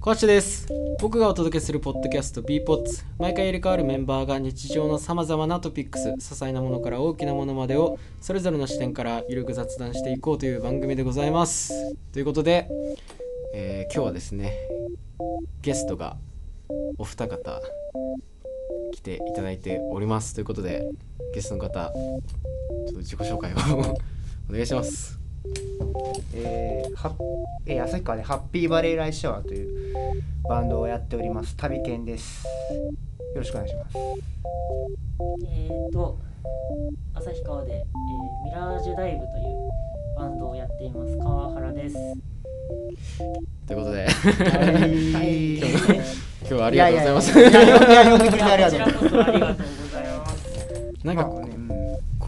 コアチです。僕がお届けするポッドキャスト b ポッツ。毎回入れ替わるメンバーが日常のさまざまなトピックス些細なものから大きなものまでをそれぞれの視点からゆるく雑談していこうという番組でございます。ということで、えー今日はですねゲストがお二方来ていただいております。ということでゲストの方ちょっと自己紹介を お願いします。えーはえー旭川でハッピーバレーライシャワーというバンドをやっております。旅犬です。よろしくお願いします。えー、と旭川で、えーミラージュダイブというバンドをやっています。川原です。ということで。はい。今日今日はありがとうございます。いやいやいやいや呼んでくれてありがとうこちらこそありがとうございます。なんかまあねうん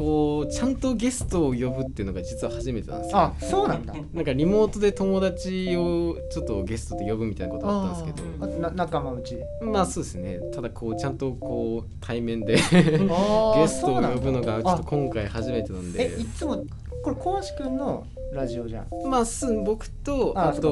こうちゃんとゲストを呼ぶっていうのが実は初めてなんですよ、あそうなんだ。なんかリモートで友達をちょっとゲストで呼ぶみたいなことあったんですけあな仲間内で。どまあそうですね。ただこうちゃんとこう対面で ゲゲストを呼ぶのがちょっと今回初めてなんで。えいつもこれ小橋くんのラジオじゃん。まあす僕とあそう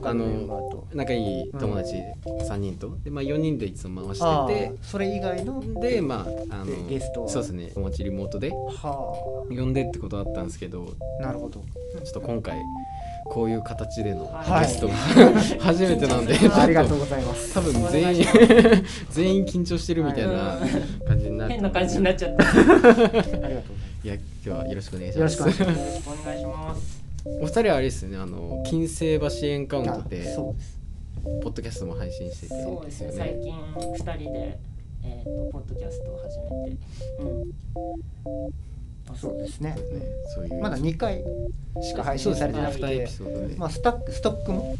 とあの仲いい友達3人と。で、まあ、4人でいつも回あしてーそれ以外のてでまああのでゲストは？そうですね。友達リモートで。は呼んでってことあったんですけど。あなるほど。ちょっと今回こういう形でのはい。ゲストが 初めてなんで、ありがとうございます。多分全員全員緊張してるみたいな感じになる変な感じになっちゃった。よありがとうございます。いや今日はよろしくお願いしよろしますくお願いします。ろしくお願いします。お二人はあれですよねあの金星橋エンカウントであそうです。ポッドキャストも配信してて。そうですね。最近二人でえっ、とポッドキャストを始めて、うん。そうですね。ね。そういう。まだ2回しか配信されてなく2エてピソードで、まあ、スタックストックも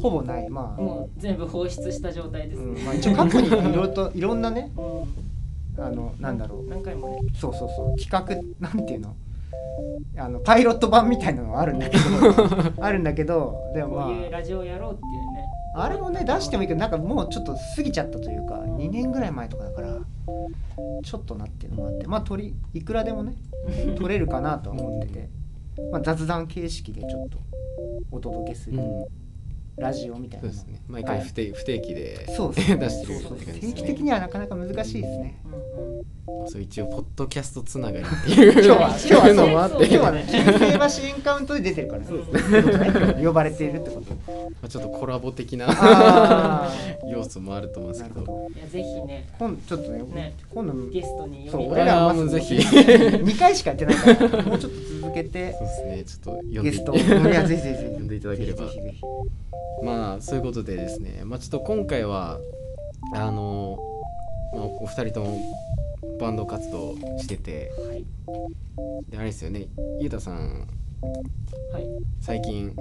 ほぼない。まあ、もう全部放出した状態です。ね。うん。まあ、一応過去にいろいろと いろんなねうん。あのなんだろう。何回もね。そうそうそう。企画なんていうの？あのパイロット版みたいなのはあるんだけど あるんだけどでもまこういうラジオやろうっていうね。ああれもね出してもいいけどなんかもうちょっと過ぎちゃったというか2年ぐらい前とかだからちょっとなっていうのもあってまあ取りいくらでもね 取れるかなとは思ってて、まあ、雑談形式でちょっとお届けするうんラジオみたいなのそうですね毎回不定,、不定期でそうですね出してるそうそうって感じですね定期的にはなかなか難しいですね。うんうん。そう一応ポッドキャストつながりっていう。今日は 今日はのもあって。今日はね、金星橋エンカウントで出てるからね。そうですね呼ばれているってこと。まあちょっとコラボ的なあ 要素もあると思うんあ、ですけど。いやぜひね。今ちょっとね、ね。今度ゲストにそう俺らもうぜひ。2回しかやってないから、もうちょっと続けてそうですねちょっと呼んでゲストを。いやぜひぜひぜひ。呼んでいただければ。ぜひぜひぜまあそういうことでですねまあちょっと今回はあの、まあ、お二人ともバンド活動してて。はい。であれですよね。ゆうたさんはい。最近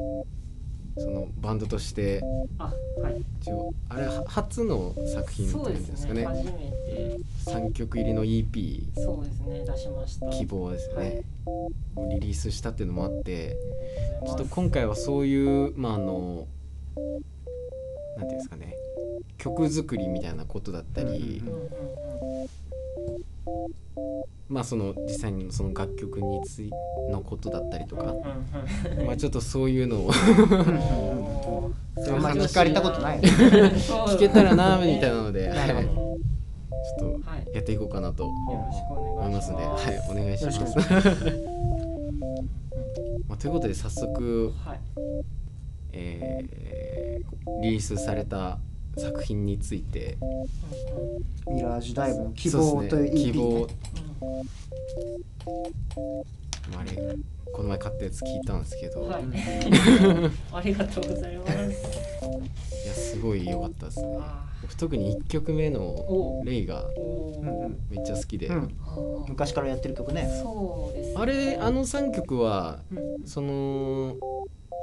そのバンドとしてあはい。一応あれは初の作品っていうんですかねすね。初めて。3曲入りの EP そうですね。出しました。希望ですはい。ね、リリースしたっていうのもあってちょっとこ今回はそういうまああのなんていうんですかね。曲作りみたいなことだったり、うんうんうんうんまあその実際にその楽曲についのことだったりとか、うんうん。まあちょっとそういうのを。あんまり話聞かれたことないよね。聞けたらなみたいなので、はい、ちほょっとはいやっていこうかなと思いますので、はい、お。願いします。まあ、ということで早速、はい。えーリリースされた作品について。ミラージュダイブの希望というね希望。ね。あれこの前買ったやつ聞いたんですけど、うんはいいありがとうございますやすごい良かったですね。特に1曲目のお「レイ」がめっちゃ好きで、うん。昔からやってる曲ね。そうですね。あれあの3曲はうん。その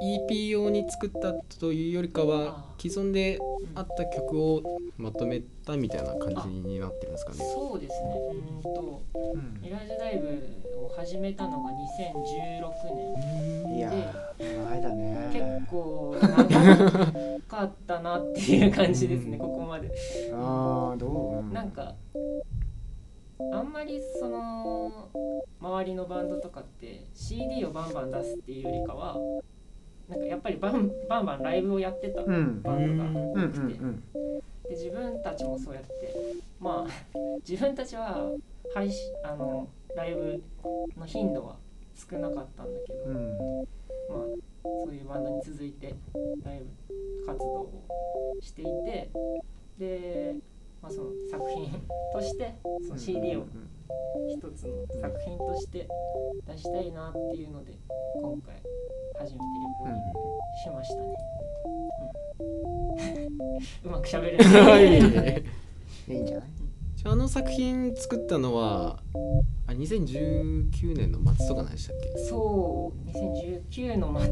EP 用に作ったというよりかはあ既存であった曲をまとめたみたいな感じになってるんですかね。そうですね。うーんとうん。ミラージュダイブを始めたのが2016年いやー前だね。結構長かったなっていう感じですね、うん。ここまで。ああどう？うん。なんかあんまりその周りのバンドとかって CD をバンバン出すっていうよりかはなんかやっぱりバンバンバンライブをやってたうん。バンドがうんうんうんで自分たちもそうやってまあ 自分たちは配信あのライブの頻度は少なかったんだけど、うん。まあそういうバンドに続いてライブ活動をしていてで、まあ、その作品としてその CD を一つの作品として出したいなっていうので今回初めてレコーディングしましたね。うん、う まく喋れない。いいいいんじゃない？じゃああの作品作ったのはあ2019年の末とかなんでしたっけ？そう2019の末。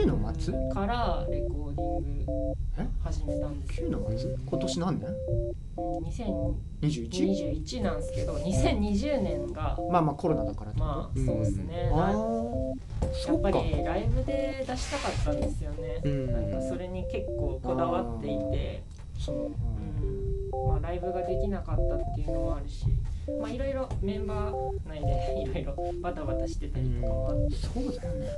9の末？からレコーディングえ始めたんです9の末？今年何年？うん 21? 2021なんですけど2020年がまあまあコロナだからってこと？まあそうですね、あライーやっぱりライブで出したかったんですよね、うん。なんかそれに結構こだわっていて、そう。うんまあ、ライブができなかったっていうのもあるしまあいろいろメンバー内で いろいろバタバタしてたりとかもあって、そうだよね。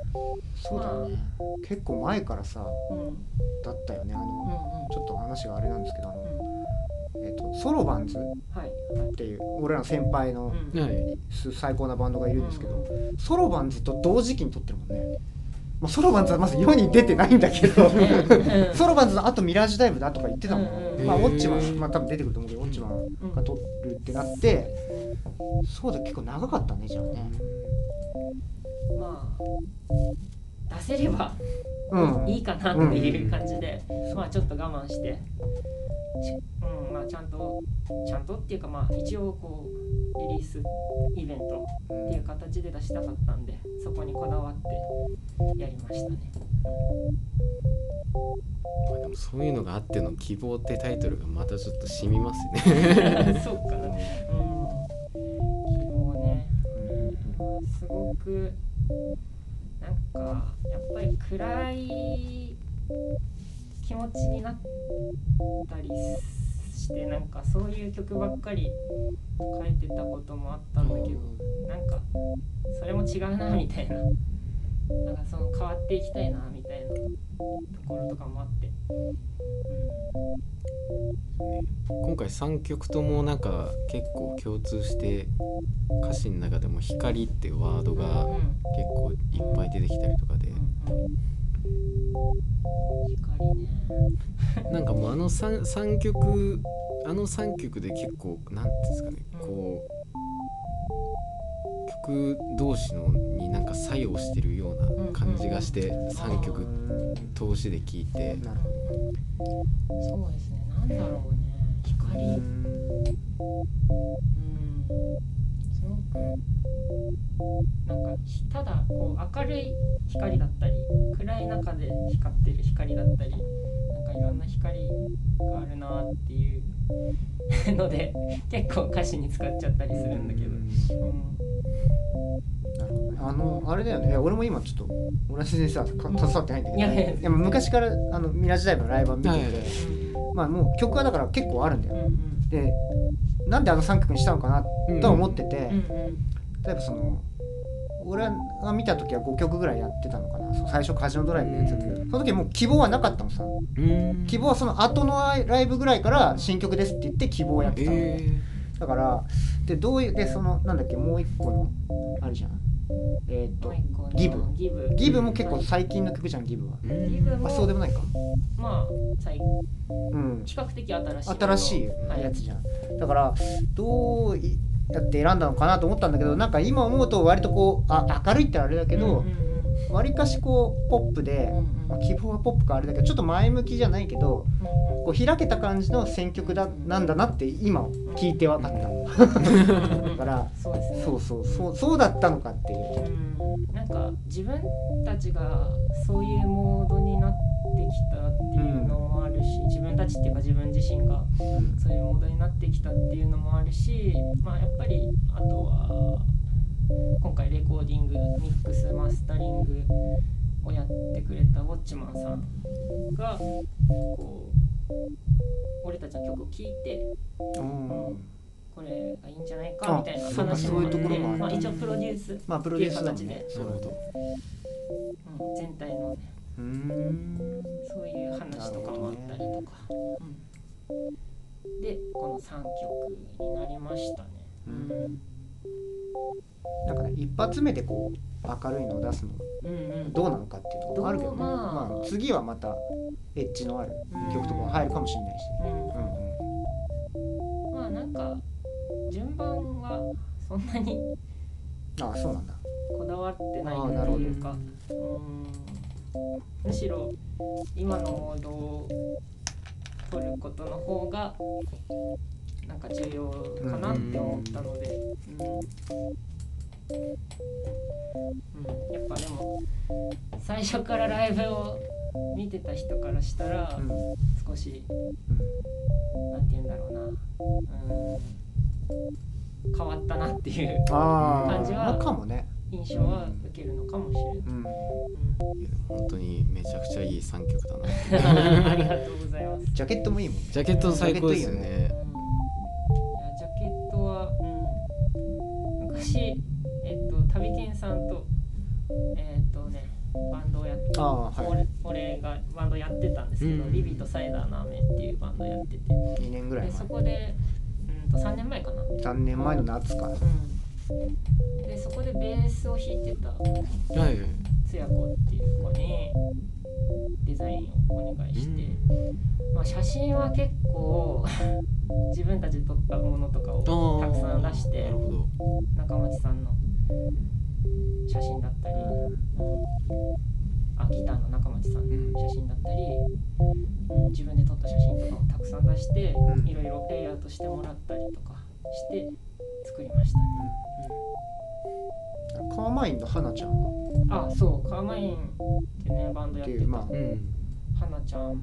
そうだよね。結構前からさうん、うんだったよね。あうんのちょっと話があれなんですけどあの、うん。えっとソロバンズっはい。はいていう俺らの先輩の最高なバンドがいるんですけど、うん。ソロバンズと同時期に撮ってるもんねもうソロバンズはまず世に出てないんだけど うん。ソロバンズのあとミラージュダイブだとか言ってたもん、うんまあウォッチマンまあ多分出てくると思うけどウォッチマンが撮るってなってそうだ結構長かったねじゃあね。まあ出せればうん。いいかなっていう感じで、まあちょっと我慢して、しうんまあ、ちゃんとちゃんとっていうかまあ一応こうリリースイベントっていう形で出したかったんでそこにこだわってやりましたね。まあでもそういうのがあっての「希望」ってタイトルがまたちょっと染みますね そうかな。うん。希望ね。すごくなんかやっぱり暗い気持ちになったりしてなんかそういう曲ばっかり書いてたこともあったんだけどなんかそれも違うなみたいな。なんかその変わっていきたいなみたいなところとかもあって、今回3曲ともなんか結構共通して歌詞の中でも「光」っていうワードうん、がうん。結構いっぱい出てきたりとかで。なんかもうあの 3, 三曲あの3曲で結構なんていうんですかねこう曲同士のになんか作用してるような感じがして3曲通しで聴いて。なるほそうですね。なんだろうね。光。どうん。すごくなんかひただこう明るい光だったり暗い中で光ってる光だったりいろんな光があるなっていうので結構歌詞に使っちゃったりするんだけど、うん。あのあれだよね。いや俺も今ちょっと同じでさか携わってないんだけどいやいやいや昔からあのミラージュダイブのライブは見てて、はいはい。はいまあもう曲はだから結構あるんだよ、うんうん。でなんであの3曲にしたのかなとは思ってて、うんうん。例えばその俺が見た時は5曲ぐらいやってたのかな。その最初カジノドライブでやってたけどその時はもう希望はなかったのさ。うん。希望はその後のライブぐらいから新曲ですって言って希望をやってたの、えだからでどういうでそのなんだっけもう一個のあるじゃん。えーっともう一個のギブ。ギブ。ギブも結構最近の曲じゃんギブは。ーギブもあそうでもないか。まあ最うん。比較的新しい新しいはいやつじゃん、だからどうやって選んだのかなと思ったんだけどなんか今思うと割とこうあ明るいってあれだけどわりかしこうポップで、まあ、希望はポップかあれだけどちょっと前向きじゃないけどうんこう開けた感じの選曲だなんだなって今聞いて分かった、う んだからそうね。そうそうそうそうだったのかっていう。うん。なんか自分たちがそういうモードになってきたっていうのもあるし、自分たちっていうか自分自身がうん。そういうモードになってきたっていうのもあるしまあやっぱりあとは今回レコーディングミックスマスタリングをやってくれたウォッチマンさんがこう俺たちの曲を聴いてうん。これがいいんじゃないあかみたいな話もあってまあ、一応プロデュースまあプロデュースねうん全体の、ね、うーん。そういう話とかもあったりとか、うん、でこの3曲になりましたね。うん。なんかね一発目でこう明るいのを出すのうんうん。どうなのかっていうところもあるけどね。まあ。まあ、次はまたエッジのある曲とかも入るかもしれないし、うん。うんうん、まあなんか順番はそんなにああそうなんだ。こだわってないあーなるほど。というかうんむしろ今のモードを取ることの方がなんか重要かなって思ったので、うん。うん。やっぱでも最初からライブを見てた人からしたら少しなんて言うんだろうな、うん、変わったなっていう感じはまあかもね印象は受けるのかもしれない。うん。いや本当にめちゃくちゃいい3曲だな。ありがとうございます。ジャケットもいいもんね。ジャケット最高ですよね。ジャケットは、うん、昔、えっと、旅健さんと、えっとね、バンドをやって、ああはい。俺俺がバンドやってたんですけど、うん。リビとサイダーの雨っていうバンドやってて、2年ぐらいでそ前こで、うんと3年前かな。3年前の夏か。うん、でそこでベースを弾いてたつや子っていう子にデザインをお願いして、まあ、写真は結構 自分たちで撮ったものとかをたくさん出して中町さんの写真だったり、あギターの中町さんの写真だったり、うん自分で撮った写真とかをたくさん出して、うん。いろいろレイアウトしてもらったりとかして作りましたね。カーマインの花ちゃん。あそうカーマインってねバンドやってたまあうん。花ちゃん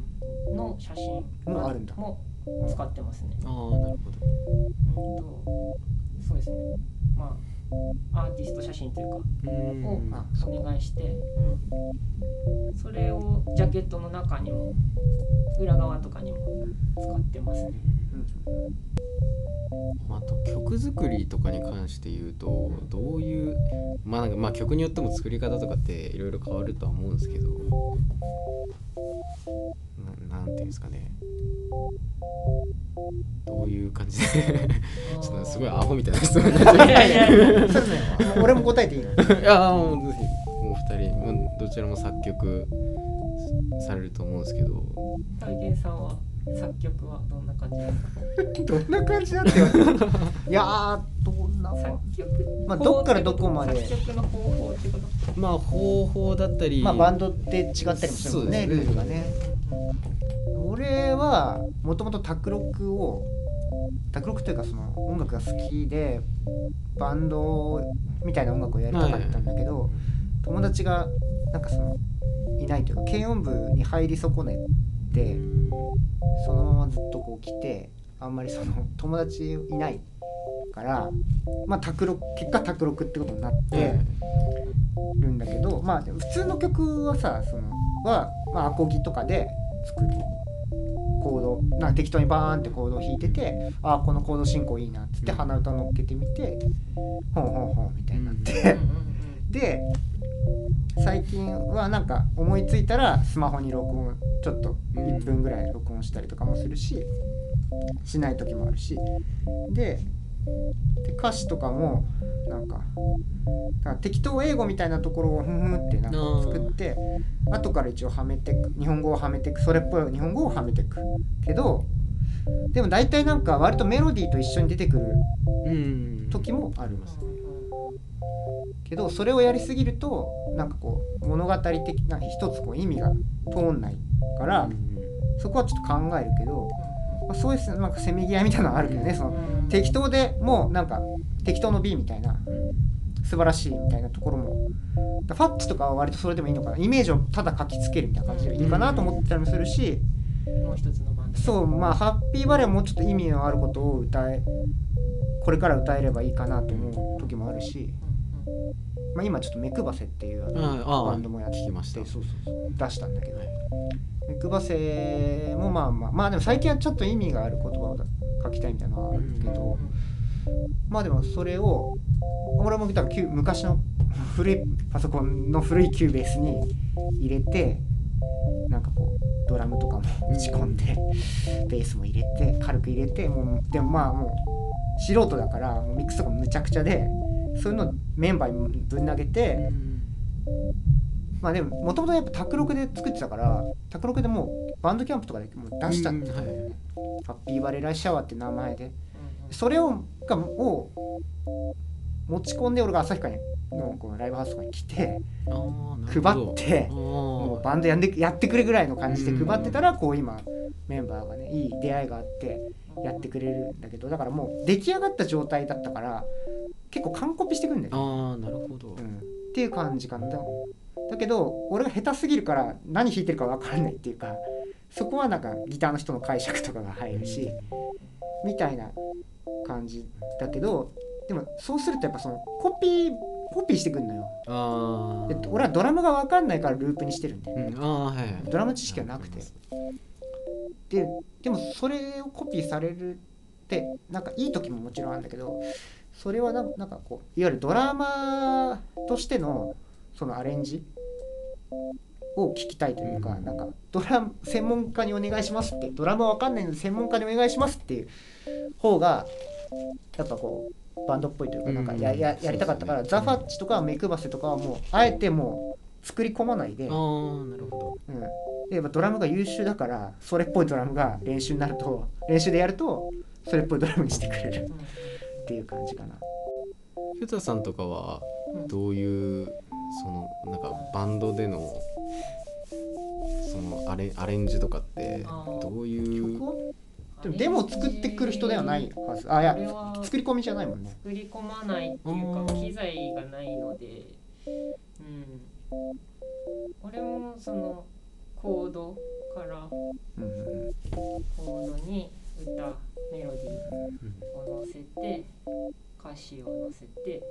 の写真もあるんだ。も使ってますね。ああなるほど。うんとそうですね。まあアーティスト写真というかうん。をお願いして、うん、それをジャケットの中にも裏側とかにも使ってますね。うん。あと曲作りとかに関して言うとどういうまあなんかまあ曲によっても作り方とかっていろいろ変わるとは思うんですけどななんていうんですかね。どういう感じでちょっとすごいアホみたいな質問になっちゃいやいやいやそれね。俺も答えていいの？ういやもうぜひもう二人もうどちらも作曲されると思うんですけど。体験さんは？作曲はどんな感じですか？どんな感じだって言われて いやーどんな作曲まあどっからどこまで。作曲の方法ってことまあ方法だったり。まあバンドって違ったりもするもんねね。ルールがね。俺はもともと卓録を卓録というかその音楽が好きでバンドみたいな音楽をやりたかったんだけど、友達がなんかそのいないというか軽音部に入り損ねてそのままずっとこう来てあんまりその 友達いないからまあ卓録結果卓録ってことになってるんだけど、まあ普通の曲はさそのは、まあ、アコギとかで作る。コードな適当にバーンってコードを弾いててああこのコード進行いいなっつって鼻歌乗っけてみてほんほんほんみたいになって、で最近はなんか思いついたらスマホに録音ちょっと1分ぐらい録音したりとかもするししない時もあるし。でで歌詞とかもなんか適当英語みたいなところをふんふんってなんか作って後から一応はめてく日本語をはめてくそれっぽい日本語をはめてく。けどでも大体なんか割とメロディーと一緒に出てくるうん。時もありますうんうんけどそれをやりすぎるとなんかこう物語的な一つこう意味が通んないからそこはちょっと考えるけど、まあ、そういうなんかせめぎ合いみたいなのがあるけどねそのうん適当でもうなんか適当の B みたいな素晴らしいみたいなところもファッチとかは割とそれでもいいのかな。イメージをただ書きつけるみたいな感じでいいかなと思ってたりもするしもう一つのバンドそうまあハッピーバレーはもうちょっと意味のあることを歌えこれから歌えればいいかなと思う時もあるし、まあ、今ちょっと目配せっていうあのバンドもやってましたそうそう出したんだけど。目配せもまあまあまあでも最近はちょっと意味がある言葉を書きたいみたいなのはあるけど、まあでもそれを俺もだから旧昔の古いパソコンの古い Cubase に入れてなんかこうドラムとかも打ち込んで、ベースも入れて軽く入れてもうでもまあもう素人だからもうミックスとかむちゃくちゃでそういうのメンバーにぶん投げて、まあでももともとやっぱ卓録で作ってたから卓録でもうバンドキャンプとかでもう出しちゃって、ハッピーバレライシャワーって名前で。うんそれをがを持ち込んで俺が旭川にのこのライブハウスとかに来て配ってもうバンドやんでやってくれぐらいの感じでうん配ってたらこう今メンバーがねいい出会いがあってうんやってくれるんだけどだからもう出来上がった状態だったから結構完コピしてくるんだよね、ああなるほど、うん、っていう感じかな。だだけど俺が下手すぎるから何弾いてるか分かんないっていうかそこはなんかギターの人の解釈とかが入るしみたいな感じだけどでもそうするとやっぱそのコピーコピーしてくんのよ。あ俺はドラムが分かんないからループにしてるんでうん、ああはいはい。ドラム知識はなくてででもそれをコピーされるってなんかいい時ももちろんあるんだけどそれはななんかこういわゆるドラマとしてのそのアレンジを聞きたいというか、うん。なんかドラム専門家にお願いしますってドラムは分かんないので専門家にお願いしますっていう方がやっぱこうバンドっぽいというかなんかや,、うん。ややりたかったから、ザ・ファッチとかメクバセとかはもうあえてもう作り込まないで。ああなるほうん、でやっぱドラムが優秀だからそれっぽいドラムが練習になると 練習でやるとそれっぽいドラムにしてくれるっていう感じかな。どひゅたさんとかはうん。どういうそのなんかバンドでのそのアレアレンジとかってあー。どういう？でもデモを作ってくる人ではないはず。あいやこれは作り込みじゃないもんね。作り込まないっていううん。か機材がないので。うん俺もそのコードからコードに歌メロディーを乗せて歌詞を乗せて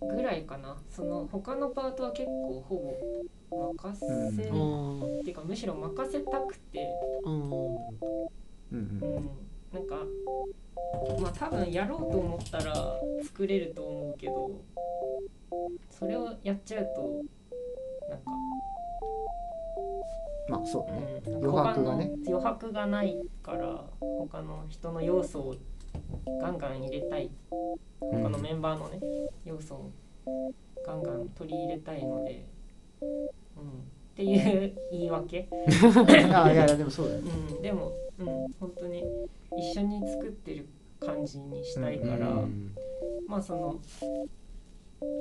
ぐらいかな。その他のパートは結構ほぼ任せ、うん。っていうかむしろ任せたくて。うん。うん。なんかまあ多分やろうと思ったら作れると思うけどそれをやっちゃうとなんか、まあそうね。うん、余白がね。余白がないから他の人の要素をガンガン入れたい。他のメンバーのね要素をガンガン取り入れたいので、うん、っていう言い訳、あいやいやでもそうだよね。うん、でも、うん、本当に一緒に作ってる感じにしたいから、うん。まあその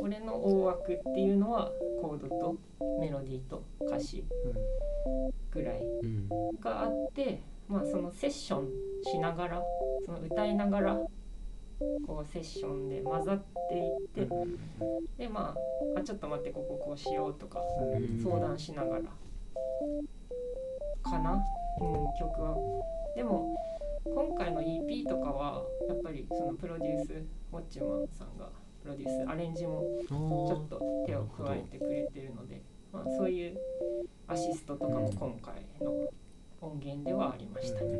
俺の大枠っていうのはコードとメロディーと歌詞ぐらいうんがあってまあそのセッションしながらその歌いながらこうセッションで混ざっていってでまああちょっと待ってこここうしようとか相談しながらかな、うん、曲は。でも今回の EP とかはやっぱりそのプロデュースウォッチマンさんがプロデュースアレンジもあちょーっと手を加えてくれてるので、まあ、そういうアシストとかも今回の音源ではありました。ね。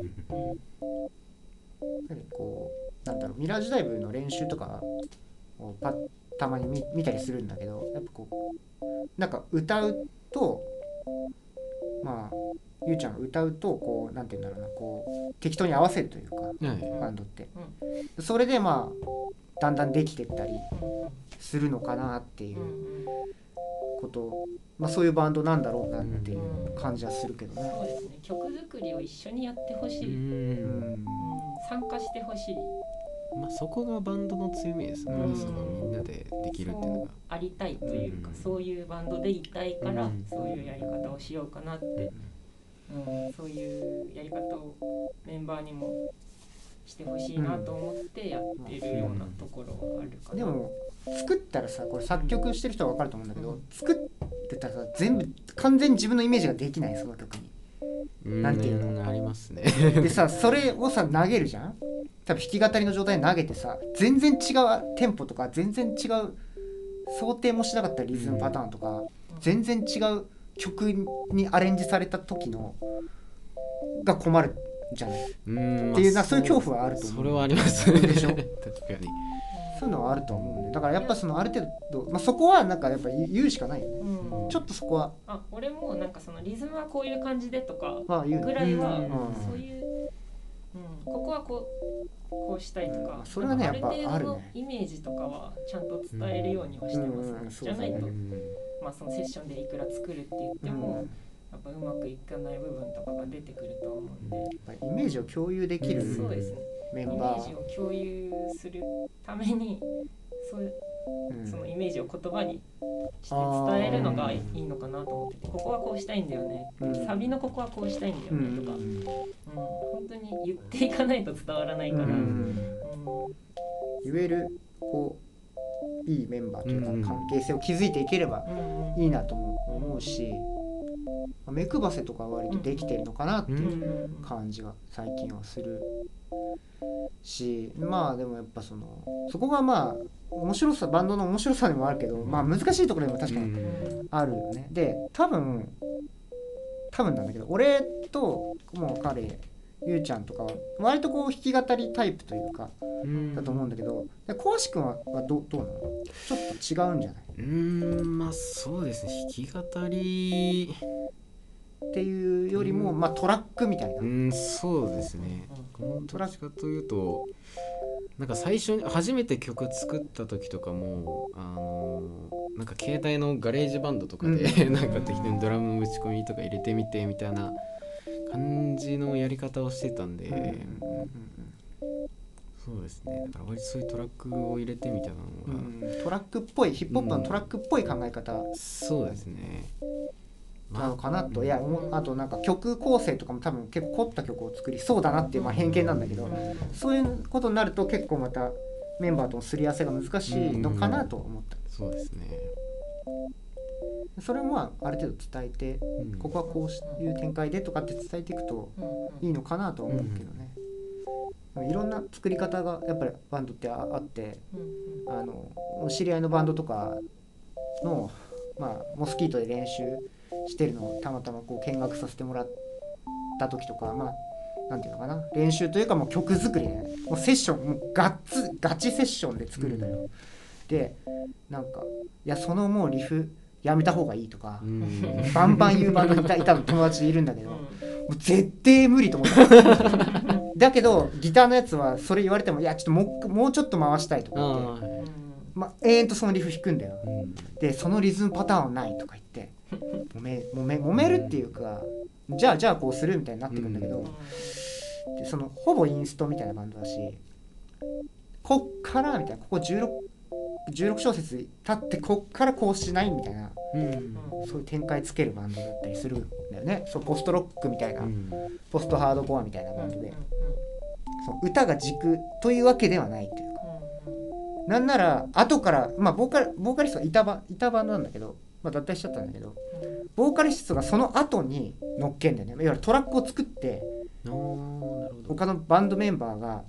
うん。こうなんだろうミラージュライブの練習とかをパッたまに見見たりするんだけどやっぱこうなんか歌うとまあゆうちゃんが歌うとこうなんて言うんだろうなこう適当に合わせるというかはい。バンドって。それでまあだんだんできてったりうんするのかなっていうこと。まあそういうバンドなんだろうなっていう感じはするけどね。そうですね。曲作りを一緒にやってほしうい、うん。うん。参加してほしいまあそこがバンドの強みですね。うん。そのみんなでできるっていうのが。ありたいというか、うん。そういうバンドでいたいから、うん。そういうやり方をしようかなって、うん、そういうやり方をメンバーにもしてほしいなと思ってやってるようなところはあるかな。でも作ったらさこれ作曲してる人は分かると思うんだけど、うん。作ってたらさ全部完全に自分のイメージができないその曲に。うんなんていうありますね。でさそれをさ投げるじゃん？多分弾き語りの状態で投げてさ全然違うテンポとか全然違う想定もしなかったリズムパターンとか、全然違う曲にアレンジされた時のが困るじゃない？うん。っていうまあなそういう恐怖はあると思う。それはありますね。でしょ？確かにそういうのはあると思うんで。だからやっぱそのある程度、まあ、そこはなんかやっぱ言うしかないよね。うん。ちょっとそこは。あ俺もなんかそのリズムはこういう感じでとかぐらいは、うん。そういう、うん、ここはこうこうしたいとか、うん。それはねやっぱある程度のイメージとかはちゃんと伝えるようにはしてます、うん。うんじゃないと、まあ、そのセッションでいくら作るって言っても、やっぱうまくいかない部分とかが出てくると思うんで、イメージを共有できるうん。そうですねメイメンバー。ージを共有するためにそううん。そのイメージを言葉にして伝えるのがいいのかなと思っててここはこうしたいんだよね、うん。サビのここはこうしたいんだようん。ねとか、うん。本当に言っていかないと伝わらないから、ううん。ん言えるこういいメンバーというかうん関係性を築いていければうん。いいなとも思うしまあ目配せとかは割とできてるのかなっていううん。感じが最近はするしまあでもやっぱそのそこがまあ面白さバンドの面白さでもあるけどまあ難しいところでも確かにあるよね。で多分多分なんだけど俺ともう彼ゆうちゃんとかは割とこう弾き語りタイプというかだと思うんだけどでこうし君ははどどうなの？ちょっと違うんじゃない？うーんまあそうですね。弾き語り。っていうよりも、まあ、トラックみたいな、うんそうですねどっちかというとなんか最初に初めて曲作った時とかもあのなんか携帯のガレージバンドとかで、う なんか適当にドラム打ち込みとか入れてみてみたいな感じのやり方をしてたんで、うん。うんうんそうですね。だから割とそういうトラックを入れてみたいなうのが、トラックっぽいヒップホップのトラックっぽい考え方。そうですねなのかなと、いやもうあとなんか曲構成とかも多分結構凝った曲を作りそうだなっていう、まあ、偏見なんだけど、そういうことになると結構またメンバーとのすり合わせが難しいのかなと思った、そうですね、それもまあある程度伝えてうん。ここはこういう展開でとかって伝えていくといいのかなとは思うけどね、でもいろんな作り方がやっぱりバンドってああってあのお知り合いのバンドとかの、まあ、モスキートで練習してるのをたまたまこう見学させてもらった時とかまあなんていうのかな。練習というかもう曲作り。ねもうセッションもうガッツガチセッションで作るのよ、でなんかいやそのもうリフやめた方がいいとかう、ん。バンバン言うバンドにいた いたの友達いるんだけど、もう絶対無理と思った だけどギターのやつはそれ言われてもいやちょっともうもうちょっと回したいとか言って、まあ、永遠とそのリフ弾くんだよ。うん。でそのリズムパターンはないとか言って 揉め揉め揉めるっていうかじゃあじゃあこうするみたいになってくんだけど、でそのほぼインストみたいなバンドだしこっからみたいなここ 16, 16小節経ってこっからこうしないみたいなうん。そういう展開つけるバンドだったりするんだよね。そうポストロックみたいな、うん。ポストハードコアみたいなバンドで、そう歌が軸というわけではないというか。なんなら後からまあボーカルボーカリストはいたバいたバンドなんだけど、まあ、脱退しちゃったんだけどボーカリストがその後に乗っけんだよね。いわゆるトラックを作って他のバンドメンバーが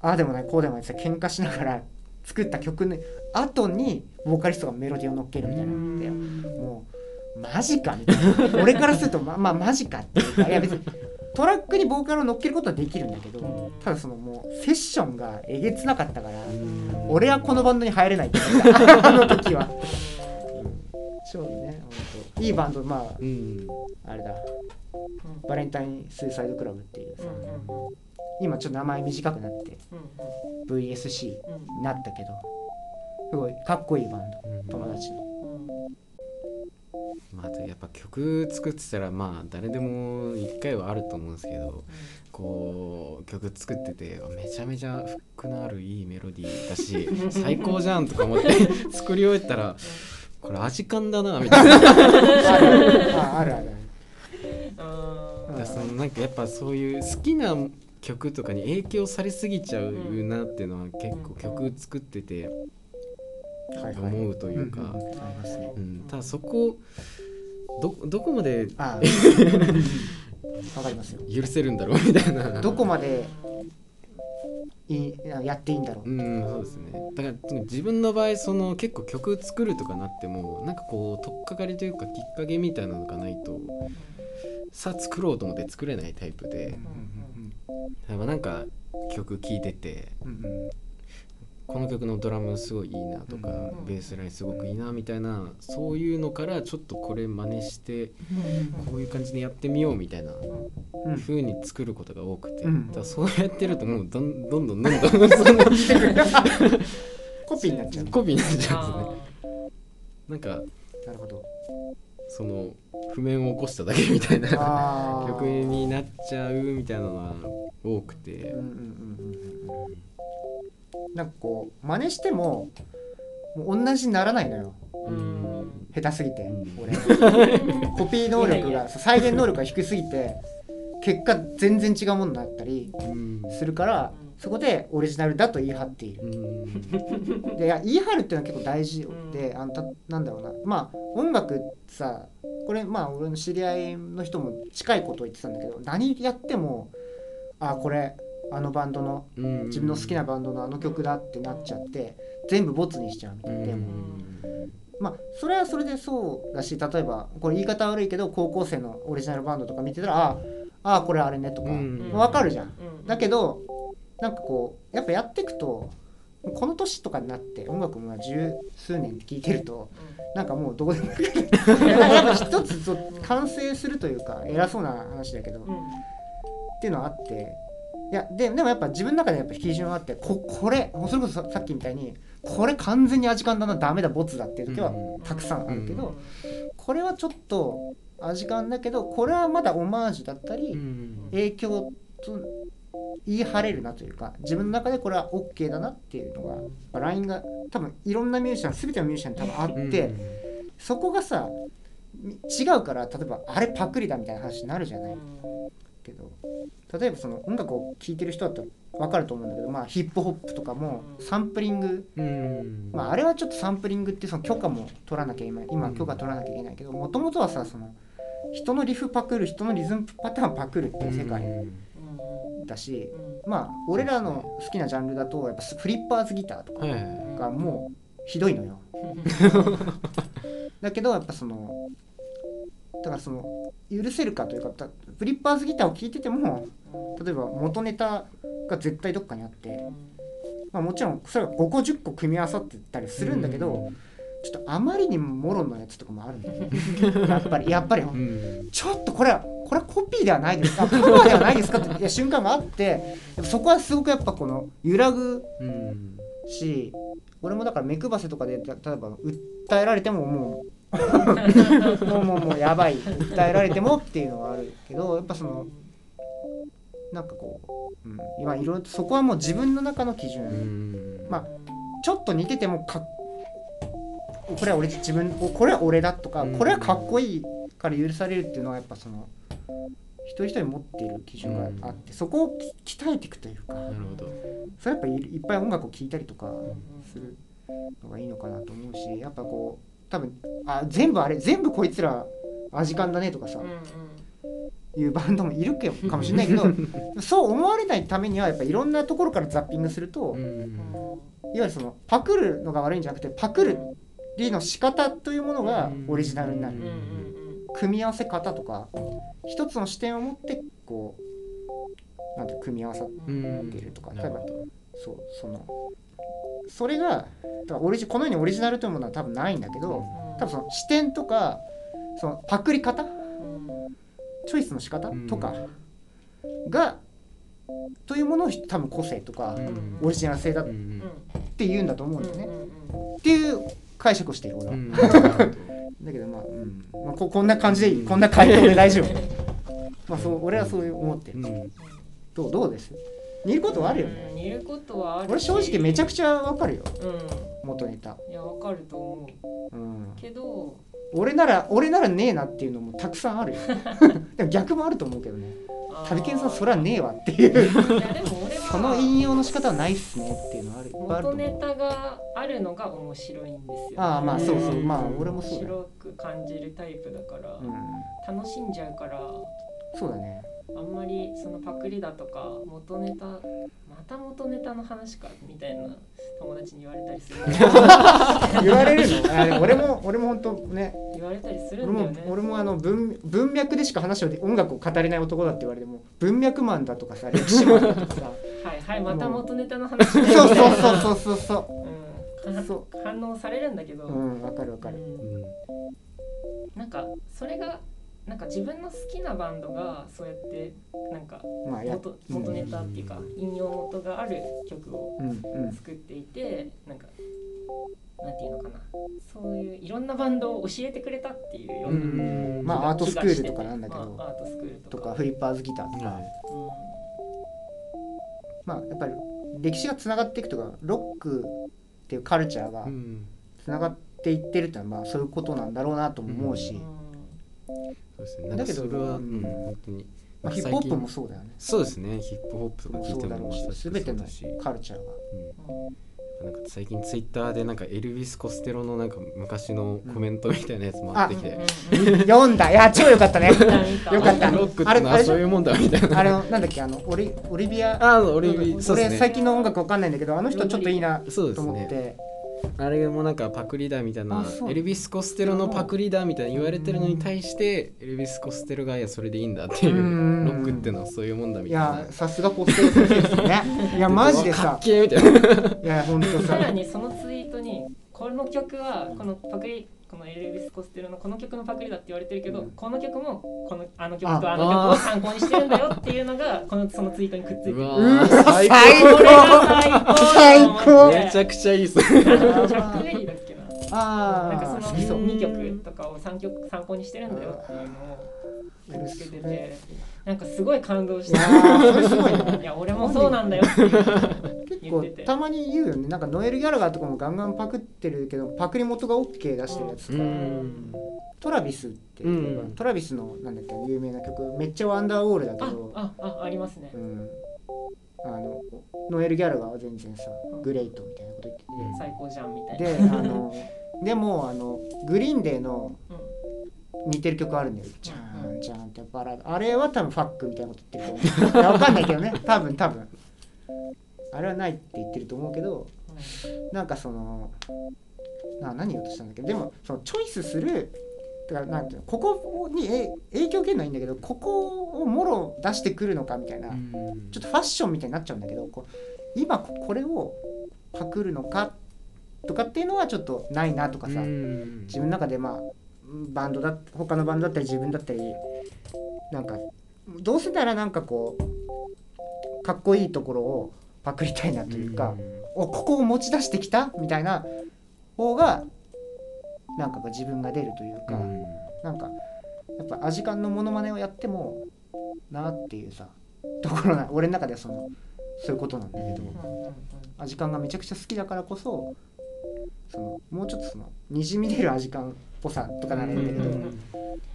ああでもないこうでもないって喧嘩しながら 作った曲の後にボーカリストがメロディーを乗っけるみたいなんだよもうマジかみたいな。俺からするとま まあマジかっていうかいや別にトラックにボーカルを乗っけることはできるんだけどただそのもうセッションがえげつなかったからうん。俺はこのバンドに入れないって言ったあの時はそうね本当。いいバンドまあうんあれだ。バレンタインスーサイドクラブっていうさ今ちょっと名前短くなって VSC になったけどすごいかっこいいバンドうん。友達の。まあ、あとやっぱ曲作ってたらまあ誰でも一回はあると思うんですけどこう曲作っててめちゃめちゃフックのあるいいメロディーだし最高じゃんとか思って 作り終えたらこれ味感だなみたいな。あるある。あある。そのなんかやっぱそういう好きな曲とかに影響されすぎちゃうなっていうのは結構曲作ってて思うというか、んん。ありますね。うん、ただそこどどこまでああ わかりますよ。許せるんだろうみたいな。どこまでいいやっていいんだろう。うんそうですね。だから自分の場合その結構曲作るとかなってもなんかこう取っかかりというかきっかけみたいなのがないとさあ作ろうと思って作れないタイプで例えばなんか曲聴いててうんうんこの曲のドラムすごいいいなとか、うん。ベースラインすごくいいなみたいなそういうのからちょっとこれ真似してこういう感じでやってみようみたいなうん。風に作ることが多くて、うん。だそうやってるともうどん。どんどんどんどんそんなコピーになっちゃう。コピーになっちゃうんあですね。なんかなるほど。その譜面を起こしただけみたいな 曲になっちゃうみたいなのが多くて。うんうんうんうんうんなんかこう真似してももう同じにならないのよ。下手すぎて、うん。俺コピー能力が再現能力が低すぎて結果全然違うものになったりうん。するからそこでオリジナルだと言い張っている。うん。でいや言い張るっていうのは結構大事で、あのたなんだろうな。まあ音楽さこれまあ俺の知り合いの人も近いことを言ってたんだけど何やってもあこれあのバンドのうん。自分の好きなバンドのあの曲だってなっちゃって全部ボツにしちゃうみたいな、でもまあそれはそれでそうだし例えばこれ言い方悪いけど高校生のオリジナルバンドとか見てたらああこれあれねとかうん。分かるじゃん。うん。だけどなんかこうやっぱやっていくとこの年とかになって音楽も十数年って聞いてるとなんかもうどこでもやっぱ一つそう完成するというか偉そうな話だけど、っうん。ていうのはあっていやででもやっぱ自分の中でやっぱ基準はあってここれそれこそささっきみたいにこれ完全に味感だなダメだボツだっていう時はうんたくさんあるけど、うんこれはちょっと味感だけどこれはまだオマージュだったり、うん影響と言い張れるなというか自分の中でこれは OK だなっていうのが、まあ、ラインが多分いろんなミュージシャン全てのミュージシャンに多分あって、そこがさみ違うから例えばあれパクリだみたいな話になるじゃない。けど例えばその音楽を聴いてる人だったら分かると思うんだけど、まあ、ヒップホップとかもサンプリング、うん。まあ、あれはちょっとサンプリングってその許可も取らなきゃ今今許可取らなきゃいけないけどもともとはさその人のリフパクる人のリズムパターンパクるっていう世界だし、まあ俺らの好きなジャンルだとやっぱフリッパーズギターとかがもうひどいのよ。だけどやっぱそのだからその許せるかというかたフリッパーズギターを聴いてても例えば元ネタが絶対どっかにあって、まあ、もちろんそれが5個10個組み合わさってたりするんだけど、ちょっとあまりにももろのやつとかもあるんだよね。やっぱりやっぱりうん。ちょっとこれはこれはコピーではないですか？カバーではないですか？っていや瞬間があってそこはすごくやっぱこの揺らぐうん。し俺もだから目配せとかでた例えば訴えられてももう もうもうもうやばい。訴えられてもっていうのはあるけどやっぱそのなんかこう、うん、今いろいろとそこはもう自分の中の基準、うん。まあちょっと似ててもかこれは俺自分これは俺だとかうん。これはかっこいいから許されるっていうのはやっぱその一人一人持っている基準があって、そこをき鍛えていくというかなるほど。それやっぱいいっぱい音楽を聴いたりとかするのがいいのかなと思うしやっぱこう多分あ全部あれ全部こいつら味感だねとかさ、いうバンドもいるけかもしれないけど そう思われないためにはやっぱいろんなところからザッピングすると、いわうん。ゆるそのパクるのが悪いんじゃなくてパクるりの仕方というものがオリジナルになる、組み合わせ方とか一つの視点を持ってこうなんて組み合わさうんってるとかなるほどそうそのそれがだからオリジこのようにオリジナルというものは多分ないんだけど多分その視点とかそのパクり方？チョイスの仕方？うん。とか。がというものを多分個性とかうん。オリジナル性だっうんて言うんだと思うんだよね。っていう解釈をしている俺は、うん。だけどまあ、うん。まあ、ここんな感じでいい。こんな回答で大丈夫。まあそう俺はそういう思ってる。うん。どうどうです？似ることはあるよね。似ることはある俺正直めちゃくちゃわかるよ。うん。元ネタ、いやわかると思う。うん、けど俺なら俺ならねえなっていうのもたくさんあるよ。でも逆もあると思うけどね。旅犬さんそれはねえわっていう。その引用の仕方はないっすねっていうのはある。元ネタがあるのが面白いんですよ、ね、ああまあそうそう。うん。まあ俺もそう面白く感じるタイプだから、うん、楽しんじゃうから。そうだねあんまりそのパクリだとか元ネタまた元ネタの話かみたいな友達に言われたりする。言われるの？俺も俺も本当ね。言われたりするんだよね。俺もあの文文脈でしか話をで音楽を語れない男だって言われても文脈マンだとかさ 歴史マンだとかさ。はいはいまた元ネタの話。そうだよみたいなそうそうそうそう。う反応されるんだけど、ううんわかるわかる。うん。なんかそれがなんか自分の好きなバンドがそうやってなんかまあや元元ネタっていうか引用元がある曲を作っていてなんかなんていうのかな。そういういろんなバンドを教えてくれたっていうよううな、んまあアートスクールとかなんだけど。まあ、アートスクールとか。とかフリッパーズギターとか、はい。まあやっぱり歴史がつながっていくとかロックっていうカルチャーがうん。つながっていってるってのはまあそういうことなんだろうなとも思うし、うんそうですね。だけどそれは、ううんん、本当に。まあ、ヒップホップもそうだよね。そうですね。ヒップホップとか聞いてそうだし全てのカルチャーが。うん、なんか最近ツイッターでなんかエルビス・コステロのなんか昔のコメントみたいなやつもあってきて、うん。読んだ。いや超よかったね。よかった。ロックってのはそういうもんだみたいな。あれのなんだっけあのオリオリビア？ああ俺そうです俺ね最近の音楽わかんないんだけどあの人ちょっといいなとそうです思って、ねあれもなんかパクリだみたいなエルビス・コステロのパクリだみたいな言われてるのに対してエルビス・コステロがいやそれでいいんだっていううん。ロックってのはそういうもんだみいたいな。やさすがポステル先生ですね。いやマジでかさっけえみたいな。いやほんとさ。さらにそのツイートにこの曲はこのパクリこのエルビス・コステロのこの曲のパクリだって言われてるけど、うん。この曲もこのあの曲とあの曲を参考にしてるんだよっていうのがこのそのツイートにくっついて。る最最高最高最高。めちゃくちゃいいっす。ねジャック・ベリーだっけ？なあなんかそのあ好きそう2曲とかを3曲参考にしてるんだよっていうのをくっつけててなんかすごい感動して。いや俺もそうなんだよって言ってて。たまに言うよね。なんかノエル・ギャラガーとかもガンガンパクってるけどパクリ元が OK 出してるやつか、ん。トラビスって言えトラビスのなんだっけ有名な曲めっちゃワンダーウォールだけあど。ああありますね。うん、あのノエル・ギャラガーは全然さグレイトみたいなこと言ってて、最高じゃんみたいな。であのでもあのグリーンデーのうん。似てる曲あるんだよ「じゃーん。じゃーん」ってバラードあれは多分ファックみたいなこと言ってると思う。い やわかんないけどね。多分多分。あれはないって言ってると思うけどなんかそのな何言おうとしたんだけ？どでもそのチョイスするだからなんていうのここにえ影響受けるのはいいんだけどここをもろ出してくるのかみたいな、ちょっとファッションみたいになっちゃうんだけどこう今ここれをパクるのかとかっていうのはちょっとないなとかさ、うん。自分の中でまあバンドだ他のバンドだったり自分だったりなんかどうせならなんかこうかっこいいところをパクりたいなというか、おここを持ち出してきた？みたいな方がなんかこう自分が出るというか、うん。なんかやっぱアジカンのモノマネをやってもなっていうさところな俺の中ではそのそういうことなんだけど、うんうんうんアジカンがめちゃくちゃ好きだからこそそのもうちょっとそのにじみ出るアジカンっぽさとかならいいんだけど、うんうん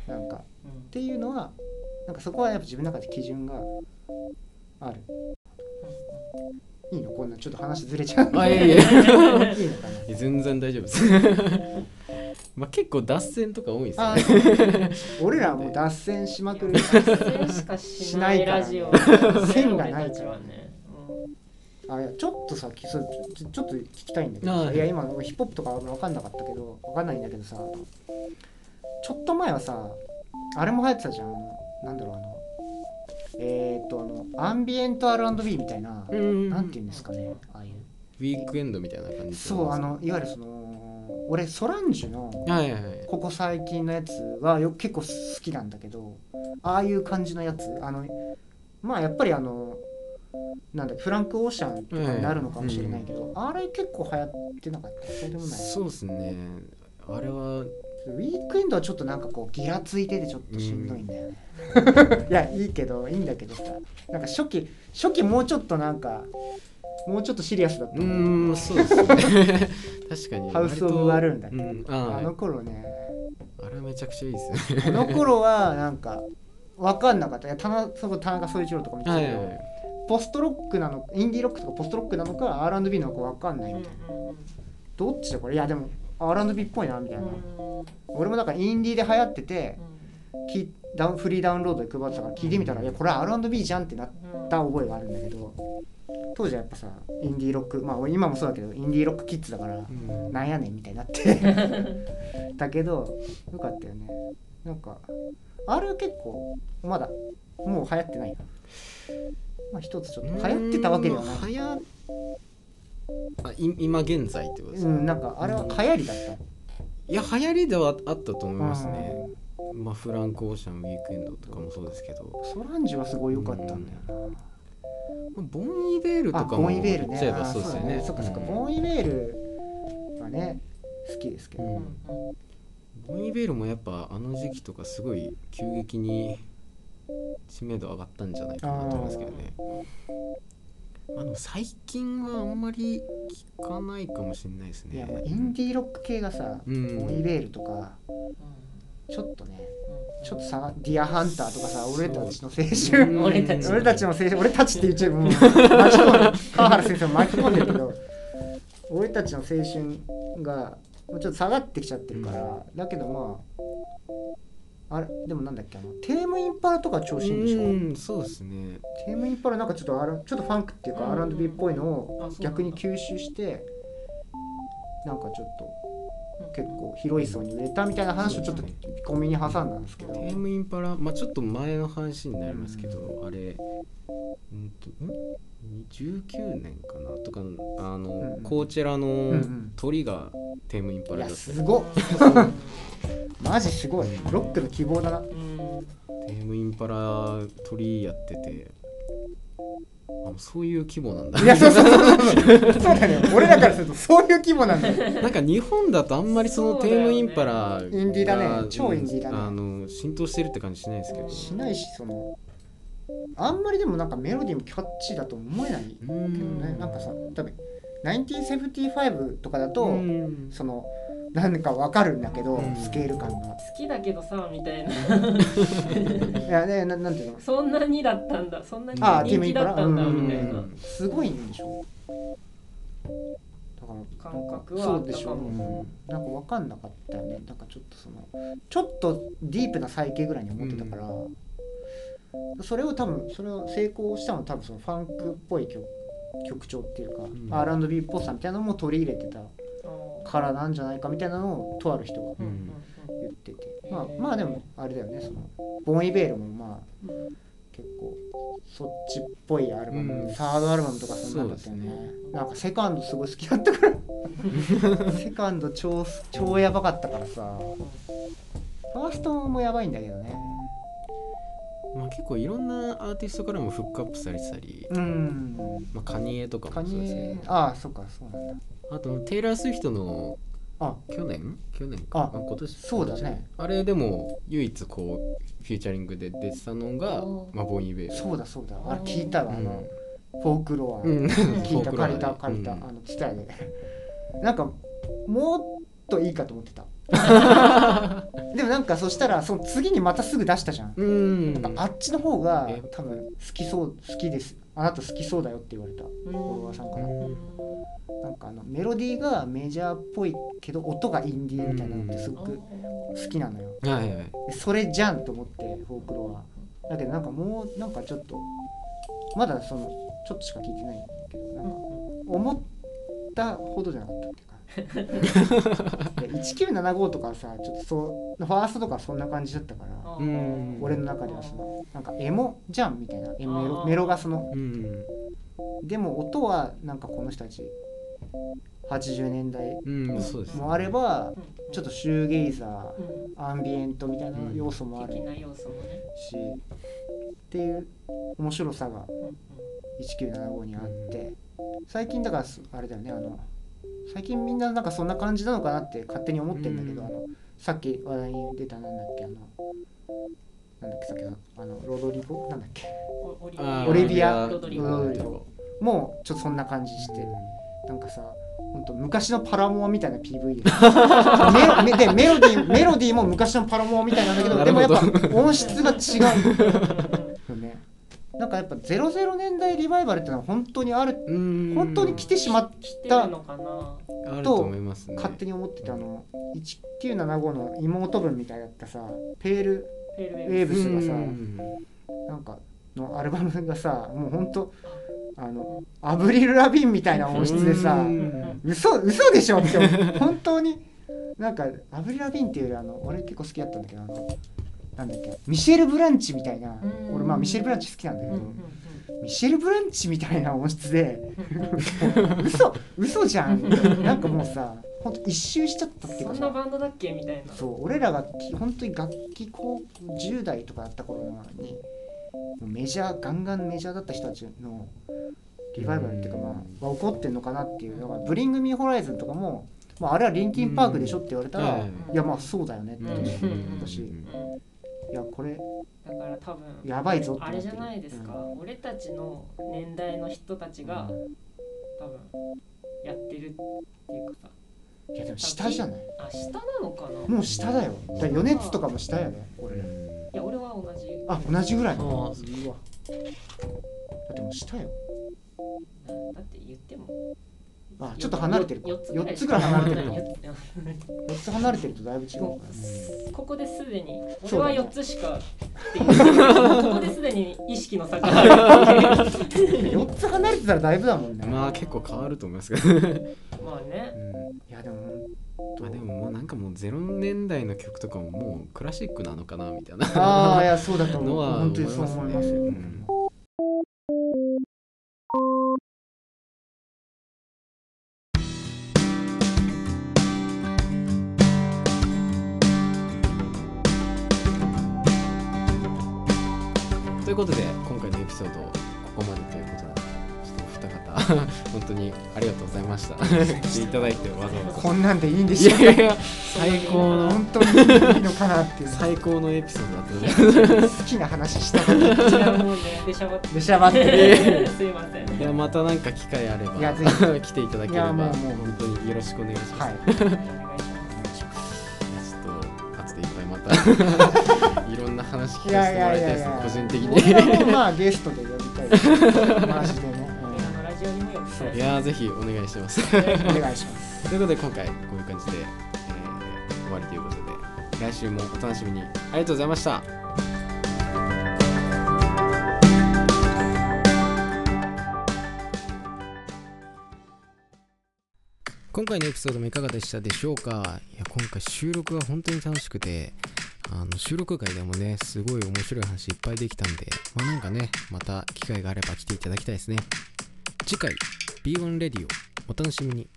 なんかっうん。ていうのはなんかそこはやっぱ自分の中で基準がある。いいの？こんなちょっと話ずれちゃう。あいえいえ。いいのかな？全然大丈夫です。まあ結構脱線とか多いですあね俺らはもう脱線しまくる。脱線しかしないラジオ 線がないから。ねあいやちょっとさきそうちょちょっと聞きたいんだけどい。いや今ヒップホップとか分かんなかったけど分かんないんだけどさちょっと前はさあれも流行ってたじゃん。なんだろうあのえー、っとあのアンビエント R&B みたいな、うんなんて言うんですかねああいう。ウィークエンドみたいな感じそうあのいわゆるその俺ソランジュのはいはいはい。ここ最近のやつはよ結構好きなんだけどああいう感じのやつあのまあやっぱりあのなんだフランク・オーシャンとかになるのかもしれないけど、あれ結構流行ってなかった。そうでもないそうですね。あれは。ウィークエンドはちょっとなんかこうギラついててちょっとしんどいんだよね、いやいいけどいいんだけどさ。なんか初期初期もうちょっとなんかもうちょっとシリアスだった。うんそうですね。確かに。ハウス・オブ・バルーンだっけ、うんああの頃ね。あれはめちゃくちゃいいですね。あの頃はなんか分かんなかった。いや田中そこ田中総一郎とかも言ってたけど、はいはいはいポストロックなのインディーロックとかポストロックなのか R&B なのか分かんないみたいな、どっちだこれ？いやでも R&B っぽいなみたいな、俺もだからインディーで流行っててきダウンフリーダウンロードで配ってたから聞いてみたら、いやこれは R&B じゃんってなった覚えがあるんだけど当時はやっぱさインディーロックまあ俺今もそうだけどインディーロックキッズだから、うん。なんやねんみたいになって。だけどよかったよね。なんかあれは結構まだもう流行ってないなまあ一つちょっと流行ってたわけではない。あい今現在ってことですか、うんなんかあれは流行りだった。いや流行りではあったと思いますね、まあフランク・オーシャンウィークエンドとかもそうですけど。ソランジュはすごい良かったんだよな、まあボン・イベールとあかもボンイベールね。言っちゃえばそうですよね。あそっかそっか、うんボンイベールはね好きですけど、うん。ボン・イベールもやっぱあの時期とかすごい急激に知名度上がったんじゃないかなと思いますけどね。あの最近はあんまり聞かないかもしれないですね。インディーロック系がさ、うん。ボンイベールとかちょっとねちょっとさディアハンターとかさ俺たちの青春。うん。俺たち俺たちの青春。俺たちって言っちゃうもう巻き込んで川原先生も巻き込んでるけど俺たちの青春がもうちょっと下がってきちゃってるから、だけどまああれでもなんだっけあのテームインパラとか調子いいんでしょ、うんそうですね。テームインパラなんかちょっとあるちょっとファンクっていうかうん。R&B っぽいのを逆に吸収してなんかちょっと結構広い層に売れたみたいな話をちょっとコンビニに挟んだんですけど。テームインパラまあちょっと前の話になりますけど、あれうんとん？19年かなとかあの、うんうんコーチェラのん鳥がテームインパラだったすごっマジすごい。ロックの希望だな。テームインパラ鳥やってて。あそういう規模なんだ。いやそうそう。そうそうそうだね。俺らからするとそういう規模なんだよ。なんか日本だとあんまりそのテームインパラがインディーだね。超インディーだね。あの浸透してるって感じしないですけど。しないしそのあんまりでもなんかメロディーもキャッチーだと思えないけどうん。ねなんかさ多分1975とかだと、うん。そのなんかわかるんだけど、うん。スケール感が。好きだけどさみたいな。いやねななんていうの？そんなにだったんだ。そんなに人気だったんだティムインパラみたいな。うん。すごいんでしょ？だから感覚はそうでしょ、あったかも。うんなんか分かんなかったよね。なんかちょっとそのちょっとディープな再形ぐらいに思ってたから、それを多分それを成功したのは多分そのファンクっぽい曲曲調っていうか、ん。R&B っぽさみたいなのも取り入れてたからなんじゃないかみたいなのをとある人がうん。うん言ってて、まあまあでもあれだよね。そのボン・イベールもまあうん結構そっちっぽいアルバム、うん。サードアルバムとかそんなんだったよね。そうですなんかセカンドすごい好きだったから。セカンド超超やばかったからさ。ファーストもやばいんだけどねまあ、結構いろんなアーティストからもフックアップされてたり、うん。まあ、カニエとかカもそうですねああそっかそうなんだ。あとテイラー・スウィフトのあ。去年？去年か。あ今年。そうだね。あれでも唯一こうフューチャリングで出てたのがまあ、ボン・イベールそうだそうだ。あれ聞いたわあの、うん。フォークロア、うん。聞いた借りた借りた、うん。あのツタヤで。なんかもっといいかと思ってた でもなんかそしたらその次にまたすぐ出したじゃん、うん。あっちの方がえ。多分好きそう好きです。あなた好きそうだよって言われた。フォロワーさんから、うん。なんかあのメロディーがメジャーっぽいけど音がインディーみたいなのってすごく好きなのよ。はいはいでそれじゃんと思ってフォークロアだけどなんかもうなんかちょっとまだそのちょっとしか聞いてないんだけどなんか思ったほどじゃなかったっていうか。で1975とかさちょっとそうファーストとかそんな感じだったからうん。俺の中ではそのなんかエモじゃんみたいなエメロメロがその。うん。でも音はなんかこの人たち80年代もあればうんちょっとシューゲイザーうん。アンビエントみたいな要素もあるしっていう面白さがうんうん1975にあって最近だからすあれだよねあの最近みんななんかそんな感じなのかなって勝手に思ってんだけど、うん。あのさっき話題に出たなんだっけあのなんだっけさっきのあのロドリゴなんだっけ？おオリビア？ロドリゴもうちょっとそんな感じして、なんかさほんと昔のパラモアみたいな PV で。メロメでメロディーメロディーも昔のパラモアみたいなんだけどなでもやっぱ音質が違う なんかやっぱ00年代リバイバルってのは本当にあるうん。本当に来てしまったと思いますね。勝手に思っててあの1975の妹分みたいだったさペールウェーブス。がさうん。なんかのアルバムがさもう本当あのアブリル・ラビンみたいな音質でさうん。嘘嘘でしょって本当になんかアブリル・ラビーンっていうよりあの俺結構好きだったんだけどあのなんだっけ？ミシェル・ブランチみたいな。うん。俺まあミシェル・ブランチ好きなんだけど、ミシェル・ブランチみたいな音質で。嘘。嘘じゃん。なんかもうさほんと一周しちゃったっていうそんなバンドだっけ？みたいな。そう俺らがき本当に楽器高10代とかだった頃にメジャーガンガンメジャーだった人たちのリバイバルっていうかまあが起こってんのかなっていう。のがブリング・ミー・ホライズンとかも、まあ、あれはリンキンパークでしょって言われたら、うん。いやまあそうだよねってうん。思うんったし、うんいやこれだから多分やばいぞってあれじゃないですか、俺たちの年代の人たちが多分やってるっていうかさ。いやでも下じゃない？あ下なのかな？もう下だよ。だ余熱とかも下やね俺。らいや俺は同じ。あ同じぐらい。あうわーだってもう下よ。だって言ってもあちょっと離れてるか。4つ4つぐらい離れてるか四つ4つ離れてるとだいぶ違うこから。ここです。でに。俺は4つしかっていう。ここですでに意識の差が。ある4つ離れてたらだいぶだもんね。まあ結構変わると思いますけどまあね。いやでもまあでももうなんかもう0年代の曲とかももうクラシックなのかなみたいな。ああいやそうだと思う。のは本当にそう思いますよ、うんということで今回のエピソードここまでということでちょっとお二方本当にありがとうございました。来ていただいてわざわざ。こんなんでいいんでいしょうやいやいや最高の本当にいいのかなっていう。最高のエピソードだったね。好きな話したかったこちらもね出しゃばって。出しゃばって。え すいません。いやまたなんか機会あればいやぜ来ていただければいやもうもう。本当によろしくお願いします、はい。お 願いしますちょっと後でいっぱいまた 話聞かせてもらいたいですね個人的に。もうまあゲストで呼びたいですマジでね、ラジオにもよくいやーぜひお願いします。うんお願いします。ということで今回こういう感じで、えー終わりということで来週もお楽しみに。ありがとうございました。今回のエピソードもいかがでしたでしょうか？いや今回収録が本当に楽しくてあの収録会でもねすごい面白い話いっぱいできたんでまあなんかねまた機会があれば来ていただきたいですね。次回 B1 レディオお楽しみに。